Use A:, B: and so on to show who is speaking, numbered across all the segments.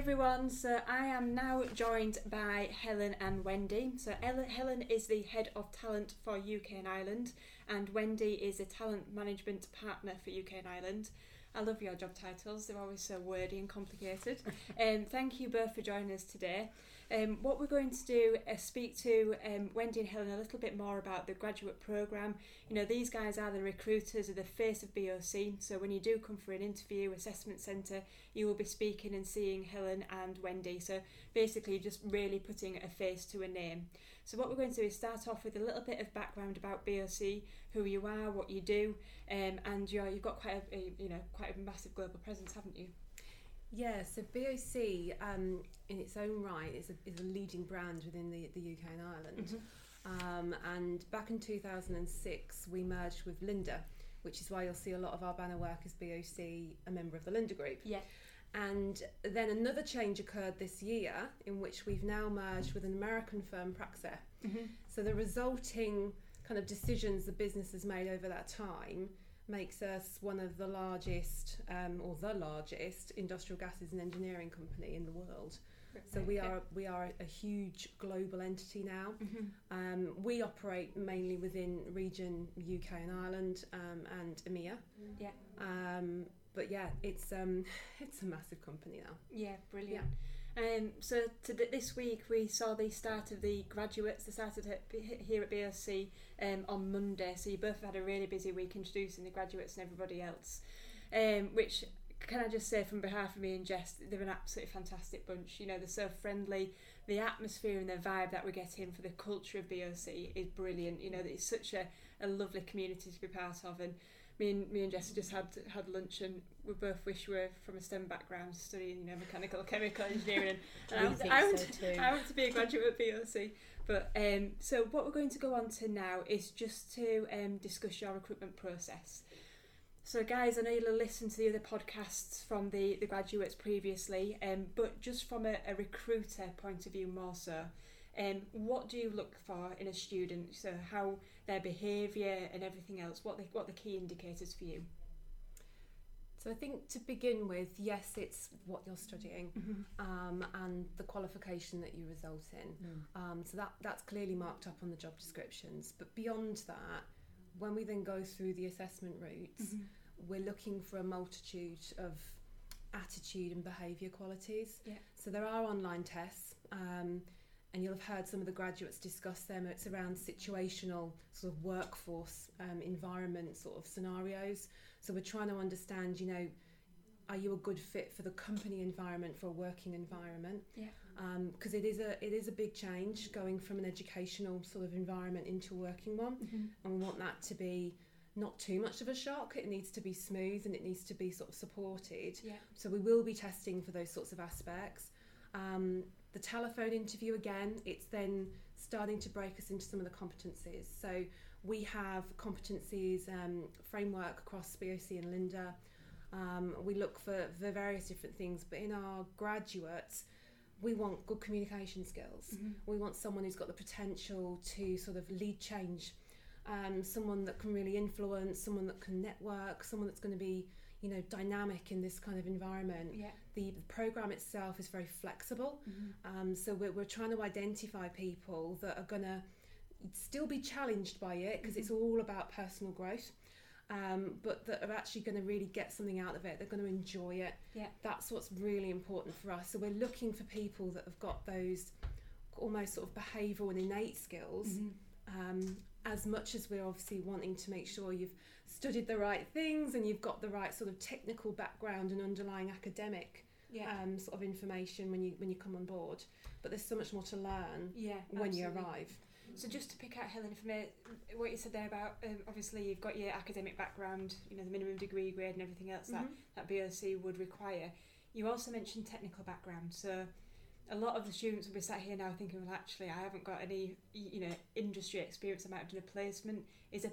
A: everyone. So I am now joined by Helen and Wendy. So Helen is the head of talent for UK and Ireland, and Wendy is a talent management partner for UK and Ireland. I love your job titles, they're always so wordy and complicated. um, thank you both for joining us today. Um, what we're going to do is speak to um, Wendy and Helen a little bit more about the graduate programme. You know, these guys are the recruiters of the face of BOC, so when you do come for an interview, assessment centre, you will be speaking and seeing Helen and Wendy. So basically, just really putting a face to a name. So what we're going to do is start off with a little bit of background about BOC, who you are, what you do, um, and you're, you've got quite a, a you know quite a massive global presence, haven't you?
B: Yeah, so BOC um, in its own right is a, is a leading brand within the, the UK and Ireland. Mm-hmm. Um, and back in 2006, we merged with Linde, which is why you'll see a lot of our banner work as BOC, a member of the Linde Group.
A: Yeah.
B: And then another change occurred this year in which we've now merged with an American firm, Praxair. Mm-hmm. So the resulting kind of decisions the business has made over that time makes us one of the largest um, or the largest industrial gases and engineering company in the world. So we are we are a huge global entity now. Mm-hmm. Um, we operate mainly within region UK and Ireland um, and EMEA.
A: Yeah.
B: Um, but yeah, it's um, it's a massive company now.
A: Yeah, brilliant. Yeah. Um, so to this week we saw the start of the graduates. They started here at BOC um, on Monday. So you both had a really busy week introducing the graduates and everybody else. Um, which can I just say from behalf of me and Jess, they're an absolutely fantastic bunch. You know, they're so friendly. The atmosphere and the vibe that we're getting for the culture of BOC is brilliant. You know, it's such a, a lovely community to be part of and me and me and Jess just had had lunch and we both wish we were from a STEM background studying you know mechanical chemical engineering. And, and I, I, want, so I want to be a graduate at BOC but um, so what we're going to go on to now is just to um, discuss your recruitment process. So guys I know you'll listen to the other podcasts from the, the graduates previously um, but just from a, a recruiter point of view more so um, what do you look for in a student? So how their behaviour and everything else. What the what the key indicators for you?
B: So I think to begin with, yes, it's what you're studying mm-hmm. um, and the qualification that you result in. Mm. Um, so that that's clearly marked up on the job descriptions. But beyond that, when we then go through the assessment routes, mm-hmm. we're looking for a multitude of attitude and behaviour qualities.
A: Yeah.
B: So there are online tests. Um, and you'll have heard some of the graduates discuss them. It's around situational sort of workforce um, environment sort of scenarios. So we're trying to understand, you know, are you a good fit for the company environment, for a working environment?
A: Yeah.
B: Because um, it is a it is a big change going from an educational sort of environment into a working one, mm-hmm. and we want that to be not too much of a shock. It needs to be smooth and it needs to be sort of supported.
A: Yeah.
B: So we will be testing for those sorts of aspects. Um, the telephone interview again, it's then starting to break us into some of the competencies. So we have competencies um, framework across BOC and Linde. Um, we look for the various different things, but in our graduates, we want good communication skills. Mm-hmm. We want someone who's got the potential to sort of lead change, um, someone that can really influence, someone that can network, someone that's going to be you know dynamic in this kind of environment
A: yeah.
B: the, the program itself is very flexible mm-hmm. um, so we're, we're trying to identify people that are going to still be challenged by it because mm-hmm. it's all about personal growth um, but that are actually going to really get something out of it they're going to enjoy it
A: yeah
B: that's what's really important for us so we're looking for people that have got those almost sort of behavioural and innate skills mm-hmm. um, as much as we're obviously wanting to make sure you've studied the right things and you've got the right sort of technical background and underlying academic
A: yeah.
B: um, sort of information when you when you come on board. But there's so much more to learn
A: yeah,
B: when
A: absolutely.
B: you arrive.
A: So just to pick out Helen from it, what you said there about um, obviously you've got your academic background, you know the minimum degree grade and everything else mm-hmm. that that BOC would require. You also mentioned technical background, so a lot of the students will be sat here now thinking, well, actually, I haven't got any, you know, industry experience. I might have done a placement. Is a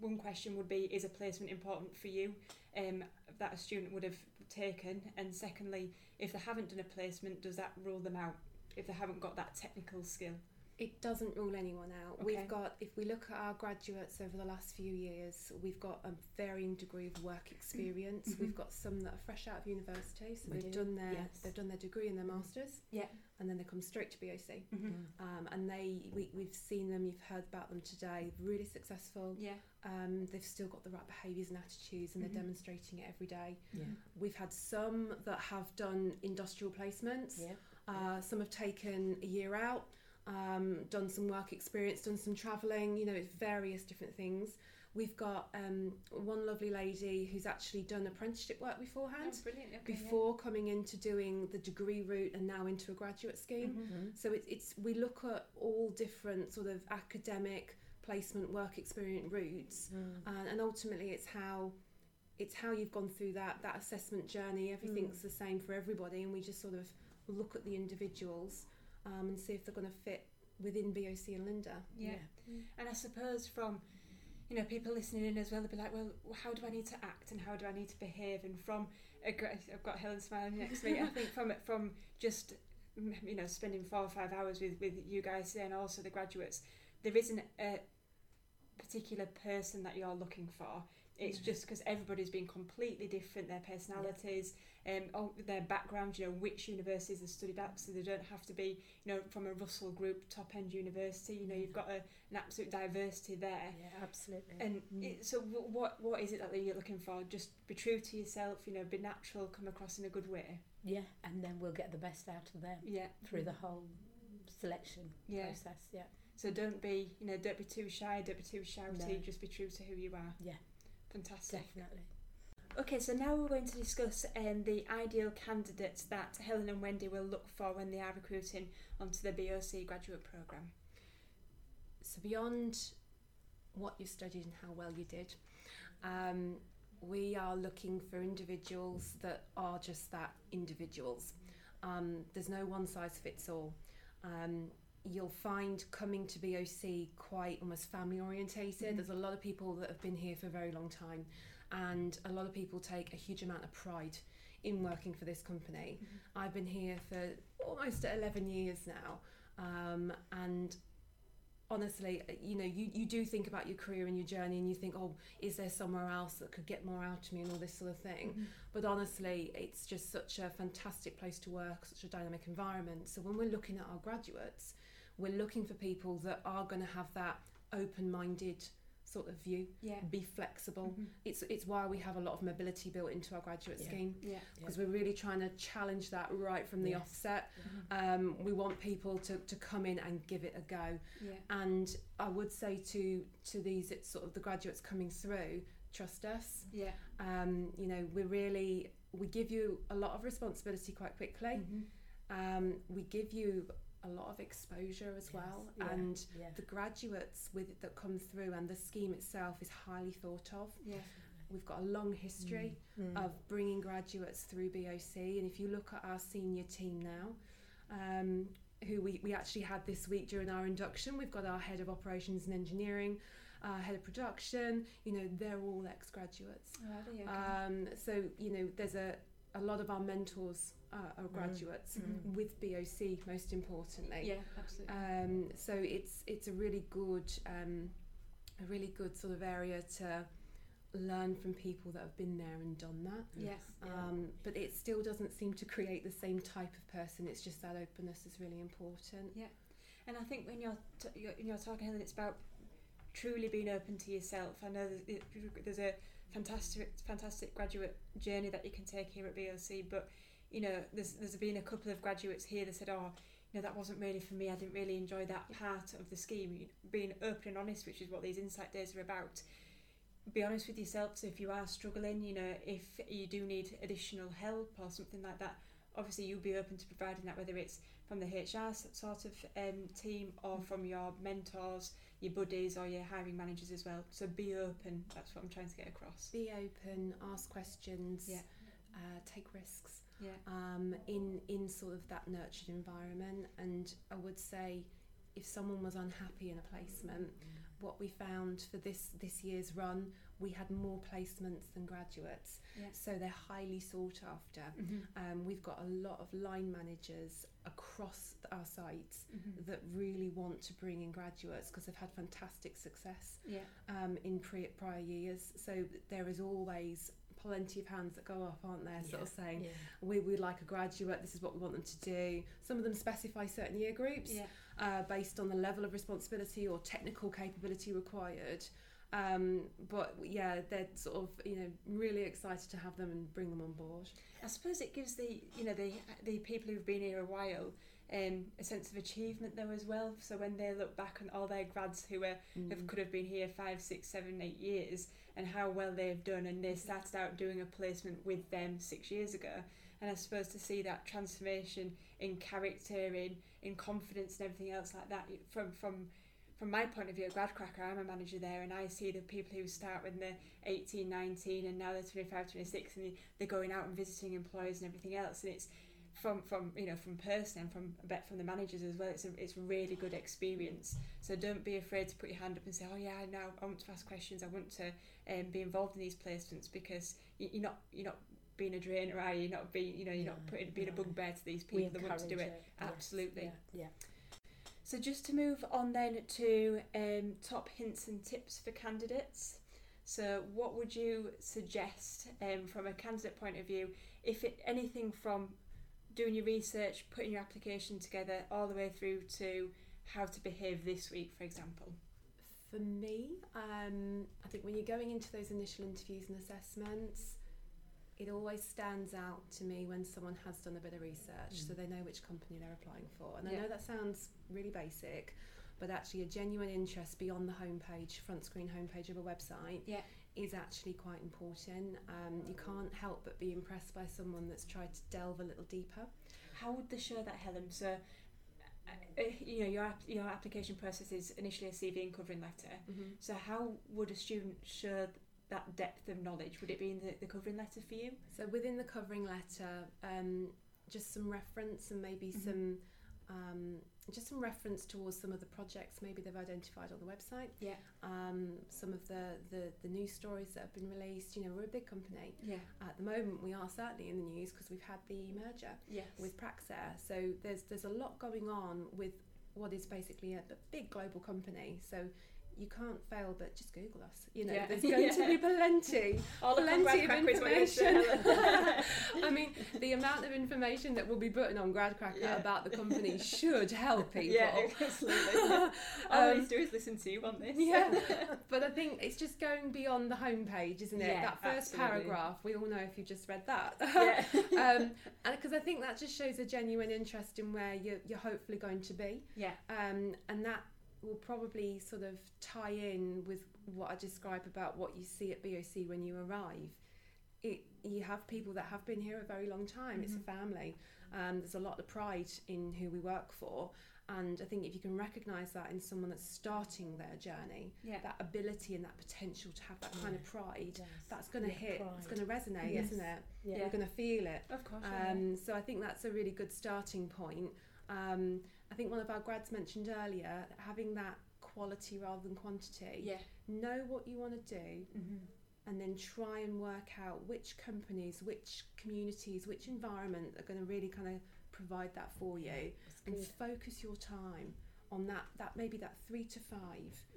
A: one question would be, is a placement important for you? Um, that a student would have taken, and secondly, if they haven't done a placement, does that rule them out? If they haven't got that technical skill.
B: It doesn't rule anyone out.
A: Okay.
B: We've got, if we look at our graduates over the last few years, we've got a varying degree of work experience.
A: Mhm.
B: We've got some that are fresh out of university, so
C: We
B: they've
C: do,
B: done their
C: yes.
B: they've done their degree and their masters,
A: Yeah.
B: and then they come straight to BOC.
A: Mm-hmm.
B: Um, and they, we, we've seen them, you've heard about them today. Really successful.
A: Yeah.
B: Um, they've still got the right behaviours and attitudes, and
A: Mhm.
B: they're demonstrating it every day.
C: Yeah.
B: We've had some that have done industrial placements.
C: Yeah.
B: Uh, some have taken a year out, um, done some work experience, done some travelling, you know, it's various different things. We've got um, one lovely lady who's actually done apprenticeship work beforehand,
A: Oh. Okay,
B: before coming into doing the degree route and now into a graduate scheme.
A: Mhm.
C: Mhm.
B: So it's, it's we look at all different sort of academic placement work experience routes
C: Mm.
B: and, and ultimately it's how it's how you've gone through that that assessment journey everything's
C: Mm.
B: the same for everybody and we just sort of look at the individuals um, and see if they're going to fit within BOC and Linde
A: Yeah. And I suppose from you know people listening in as well, they'll be like, well, how do I need to act and how do I need to behave? And from a I've got Helen smiling next to me. I think from from just mm, you know spending four or five hours with with you guys and also the graduates, there isn't a particular person that you're looking for. It's
C: Yeah.
A: just because everybody's been completely different, their personalities, um, oh, their backgrounds, you know, which universities they studied at, so they don't have to be, you know, from a Russell Group top end university. You know, you've got a, an absolute diversity there.
C: Yeah, absolutely.
A: And
C: Mm.
A: it, so, wh- what what is it that you're looking for? Just be true to yourself. You know, be natural, come across in a good way.
C: yeah, and then we'll get the best out of them
A: Yeah,
C: through the whole selection
A: yeah.
C: process. Yeah.
A: So don't be, you know, don't be too shy, don't be too shouty.
C: No.
A: Just be true to who you are.
C: Yeah.
A: Fantastic.
C: Definitely.
A: Okay, so now we're going to discuss um, the ideal candidates that Helen and Wendy will look for when they are recruiting onto the BOC graduate programme.
B: so beyond what you studied and how well you did um, we are looking for individuals that are just that individuals um, there's no one size fits all um, you'll find coming to BOC quite almost family orientated.
A: Mhm.
B: there's a lot of people that have been here for a very long time and a lot of people take a huge amount of pride in working for this company. I've been here for almost 11 years now um, and honestly you know you, you do think about your career and your journey and you think oh is there somewhere else that could get more out of me? and all this sort of thing. But honestly it's just such a fantastic place to work such a dynamic environment. So when we're looking at our graduates we're looking for people that are going to have that open-minded sort of view
A: Yeah.
B: be flexible
A: Mhm.
B: it's it's why we have a lot of mobility built into our graduate
C: Yeah.
B: scheme
A: Yeah.
B: because we're really trying to challenge that right from the
C: Yes.
B: offset.
A: Mhm.
B: Um, we want people to, to come in and give it a go.
A: Yeah.
B: And I would say to to these, it's sort of the graduates coming through, trust us.
A: Yeah.
B: Um, you know, we really we give you a lot of responsibility quite quickly.
A: Mhm.
B: Um, we give you a lot of exposure as well,
C: yeah,
B: and
C: yeah.
B: the graduates with that come through and the scheme itself is highly thought of.
A: Yeah.
B: We've got a long history
C: Mm.
B: of bringing graduates through BOC. And if you look at our senior team now, um, who we, we actually had this week during our induction, we've got our head of operations and engineering, our head of production, you know, they're all ex graduates.
A: Oh. Okay.
B: Um, so, you know, there's a, a lot of our mentors uh, are graduates
A: Mhm.
B: with BOC, most importantly.
A: yeah, absolutely.
B: Um, so it's it's a really good um, a really good sort of area to learn from people that have been there and done that.
A: yes.
C: Yeah.
B: Um, but it still doesn't seem to create the same type of person. It's just that openness is really important. Yeah.
A: And I think when you're, t- you're when you're talking, Helen, it's about truly being open to yourself. I know there's, a fantastic, fantastic graduate journey that you can take here at BOC, but you know, there's there's been a couple of graduates here that said, "Oh, you know, that wasn't really for me. I didn't really enjoy that part of the scheme." Being open and honest, which is what these insight days are about. Be honest with yourself. So if you are struggling, you know, if you do need additional help or something like that, obviously you'll be open to providing that, whether it's from the HR sort of um, team or from your mentors, your buddies, or your hiring managers as well. So be open. That's what I'm trying to get across.
B: Be open, ask questions,
A: Yeah.
B: uh, take risks
A: Yeah.
B: um, in in sort of that nurtured environment. And I would say, if someone was unhappy in a placement, what we found for this this year's run, we had more placements than graduates.
A: Yeah.
B: So they're highly sought after.
A: Mhm.
B: Um, we've got a lot of line managers across our sites
A: Mhm.
B: that really want to bring in graduates because they've had fantastic success
A: Yeah.
B: um, in pre- prior years. So there is always plenty of hands that go up, aren't there? Sort of saying,
C: Yeah.
B: we would like a graduate, this is what we want them to do. Some of them specify certain year groups
A: Yeah.
B: Uh, based on the level of responsibility or technical capability required. Um, but yeah, they're sort of you know really excited to have them and bring them on board.
A: I suppose it gives the you know the the people who've been here a while um, a sense of achievement though as well. So when they look back on all their grads who were have, could have been here five, six, seven, eight years and how well they've done, and they started out doing a placement with them six years ago. And I suppose to see that transformation in character, in in confidence, and everything else like that from from from my point of view, at Gradcracker, I'm a manager there, and I see the people who start when they're 18, 19, and now they're 25, 26, and they're going out and visiting employers and everything else. And it's from from you know from person and from I bet from the managers as well. It's a it's a really good experience. So don't be afraid to put your hand up and say, oh yeah, now I want to ask questions. I want to um, be involved in these placements because you, you're not you're not being a drainer, are you? You're not being you know you're not putting being a bugbear to these people that want to do it.
C: yes,
A: Absolutely.
C: Yeah. yeah.
A: So just to move on then to um, top hints and tips for candidates. So what would you suggest um, from a candidate point of view, if it anything from doing your research, putting your application together, all the way through to how to behave this week, for example?
B: For me, um, I think when you're going into those initial interviews and assessments, it always stands out to me when someone has done a bit of research so
C: Mm.
B: they know which company they're applying for. And I know that sounds really basic, but actually, a genuine interest beyond the homepage, front screen homepage of a website,
A: Yeah.
B: is actually quite important. Um, you can't help but be impressed by someone that's tried to delve a little deeper.
A: How would they show that, Helen? So, uh, you know, your app- your application process is initially a CV and covering letter. So how would a student show that depth of knowledge? Would it be in the, the covering letter for you?
B: So within the covering letter, um, just some reference and maybe
A: Mhm.
B: some um, just some reference towards some of the projects maybe they've identified on the website.
A: Yeah.
B: Um, some of the, the the news stories that have been released. You know, we're a big company
A: Yeah.
B: at the moment. We are certainly in the news because we've had the merger
A: Yes.
B: with Praxair. So there's there's a lot going on with what is basically a, a big global company. So you can't fail but just Google us. You know,
A: Yeah.
B: there's going to be plenty
A: all
B: plenty of
A: Gradcracker is what you're
B: information. I mean, the amount of information that we'll be putting on Gradcracker
A: Yeah.
B: about the company should help people.
A: Yeah, absolutely. All I
B: Um,
A: to do is listen to you on this.
B: yeah, but I think it's just going beyond the homepage, isn't it?
A: Yeah,
B: that first
A: absolutely.
B: paragraph, we all know if you've just read that.
A: yeah.
B: um, and because I think that just shows a genuine interest in where you're, you're hopefully going to be.
A: yeah.
B: Um, and that will probably sort of tie in with what I describe about what you see at BOC when you arrive. It, you have people that have been here a very long time. It's a
A: Mhm.
B: family. Um, there's a lot of pride in who we work for. And I think if you can recognise that in someone that's starting their journey,
A: Yeah.
B: that ability and that potential to have that kind of pride,
C: Yes.
B: that's going to
C: Yeah,
B: hit, it's going to resonate,
A: Yes.
B: isn't it?
C: Yeah.
B: You're going to feel it.
A: Of course. yeah.
B: Um, so I think that's a really good starting point. Um, I think one of our grads mentioned earlier having that quality rather than quantity.
A: yeah.
B: Know what you want to do
A: Mm-hmm.
B: and then try and work out which companies, which communities, which environment are going to really kind of provide that for you and focus your time on that that maybe that 3 to 5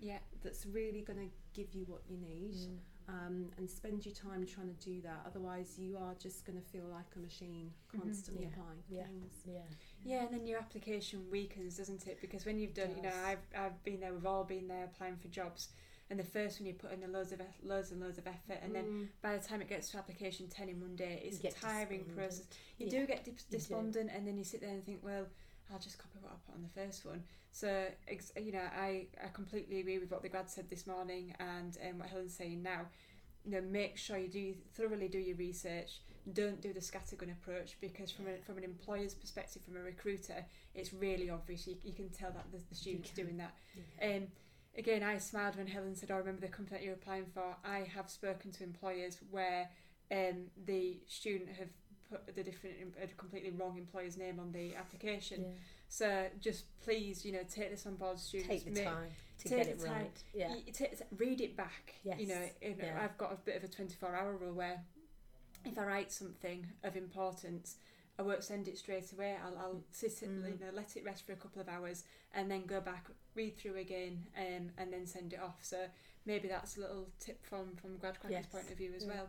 A: Yeah.
B: that's really going to give you what you need
C: Mm.
B: Um, and spend your time trying to do that otherwise you are just going to feel like a machine
A: Mhm.
B: constantly
C: Yeah.
B: applying
C: Yeah.
B: things
C: Yeah.
A: Yeah, and then your application weakens, doesn't it? Because when you've done, you know. I've I've been there, we've all been there applying for jobs, and the first one you put in a loads of eff- loads and loads of effort, and then
B: Mm.
A: by the time it gets to application ten in one day, it's a tiring
C: despondent.
A: process. You
C: Yeah.
A: do get dis-
C: You do.
A: despondent, and then you sit there and think, well, I'll just copy what I put on the first one. So, ex- you know, I, I completely agree with what the grad said this morning and um, what Helen's saying now. You know, make sure you do thoroughly do your research. Don't do the scattergun approach because from a, from an employer's perspective, from a recruiter, it's really obvious. You, you can tell that the, the student's doing that.
C: Yeah.
A: Um, again, I smiled when Helen said, "I remember the company that you're applying for." I have spoken to employers where um, the student have put the different, a completely wrong employer's name on the application.
C: Yeah.
A: So just please, you know, take this on board, students.
C: Take the time to
A: take
C: get it
A: time.
C: right. Yeah.
A: y- t- read it back. You
C: Yes,
A: know, you know
C: yeah.
A: I've got a bit of a 24 hour rule where if I write something of importance, I won't send it straight away. I'll, I'll sit it,
C: Mm.
A: you know, let it rest for a couple of hours and then go back, read through again, um, and then send it off. So maybe that's a little tip from from Gradcracker's
C: Yes,
A: point of view as
C: yeah.
A: well.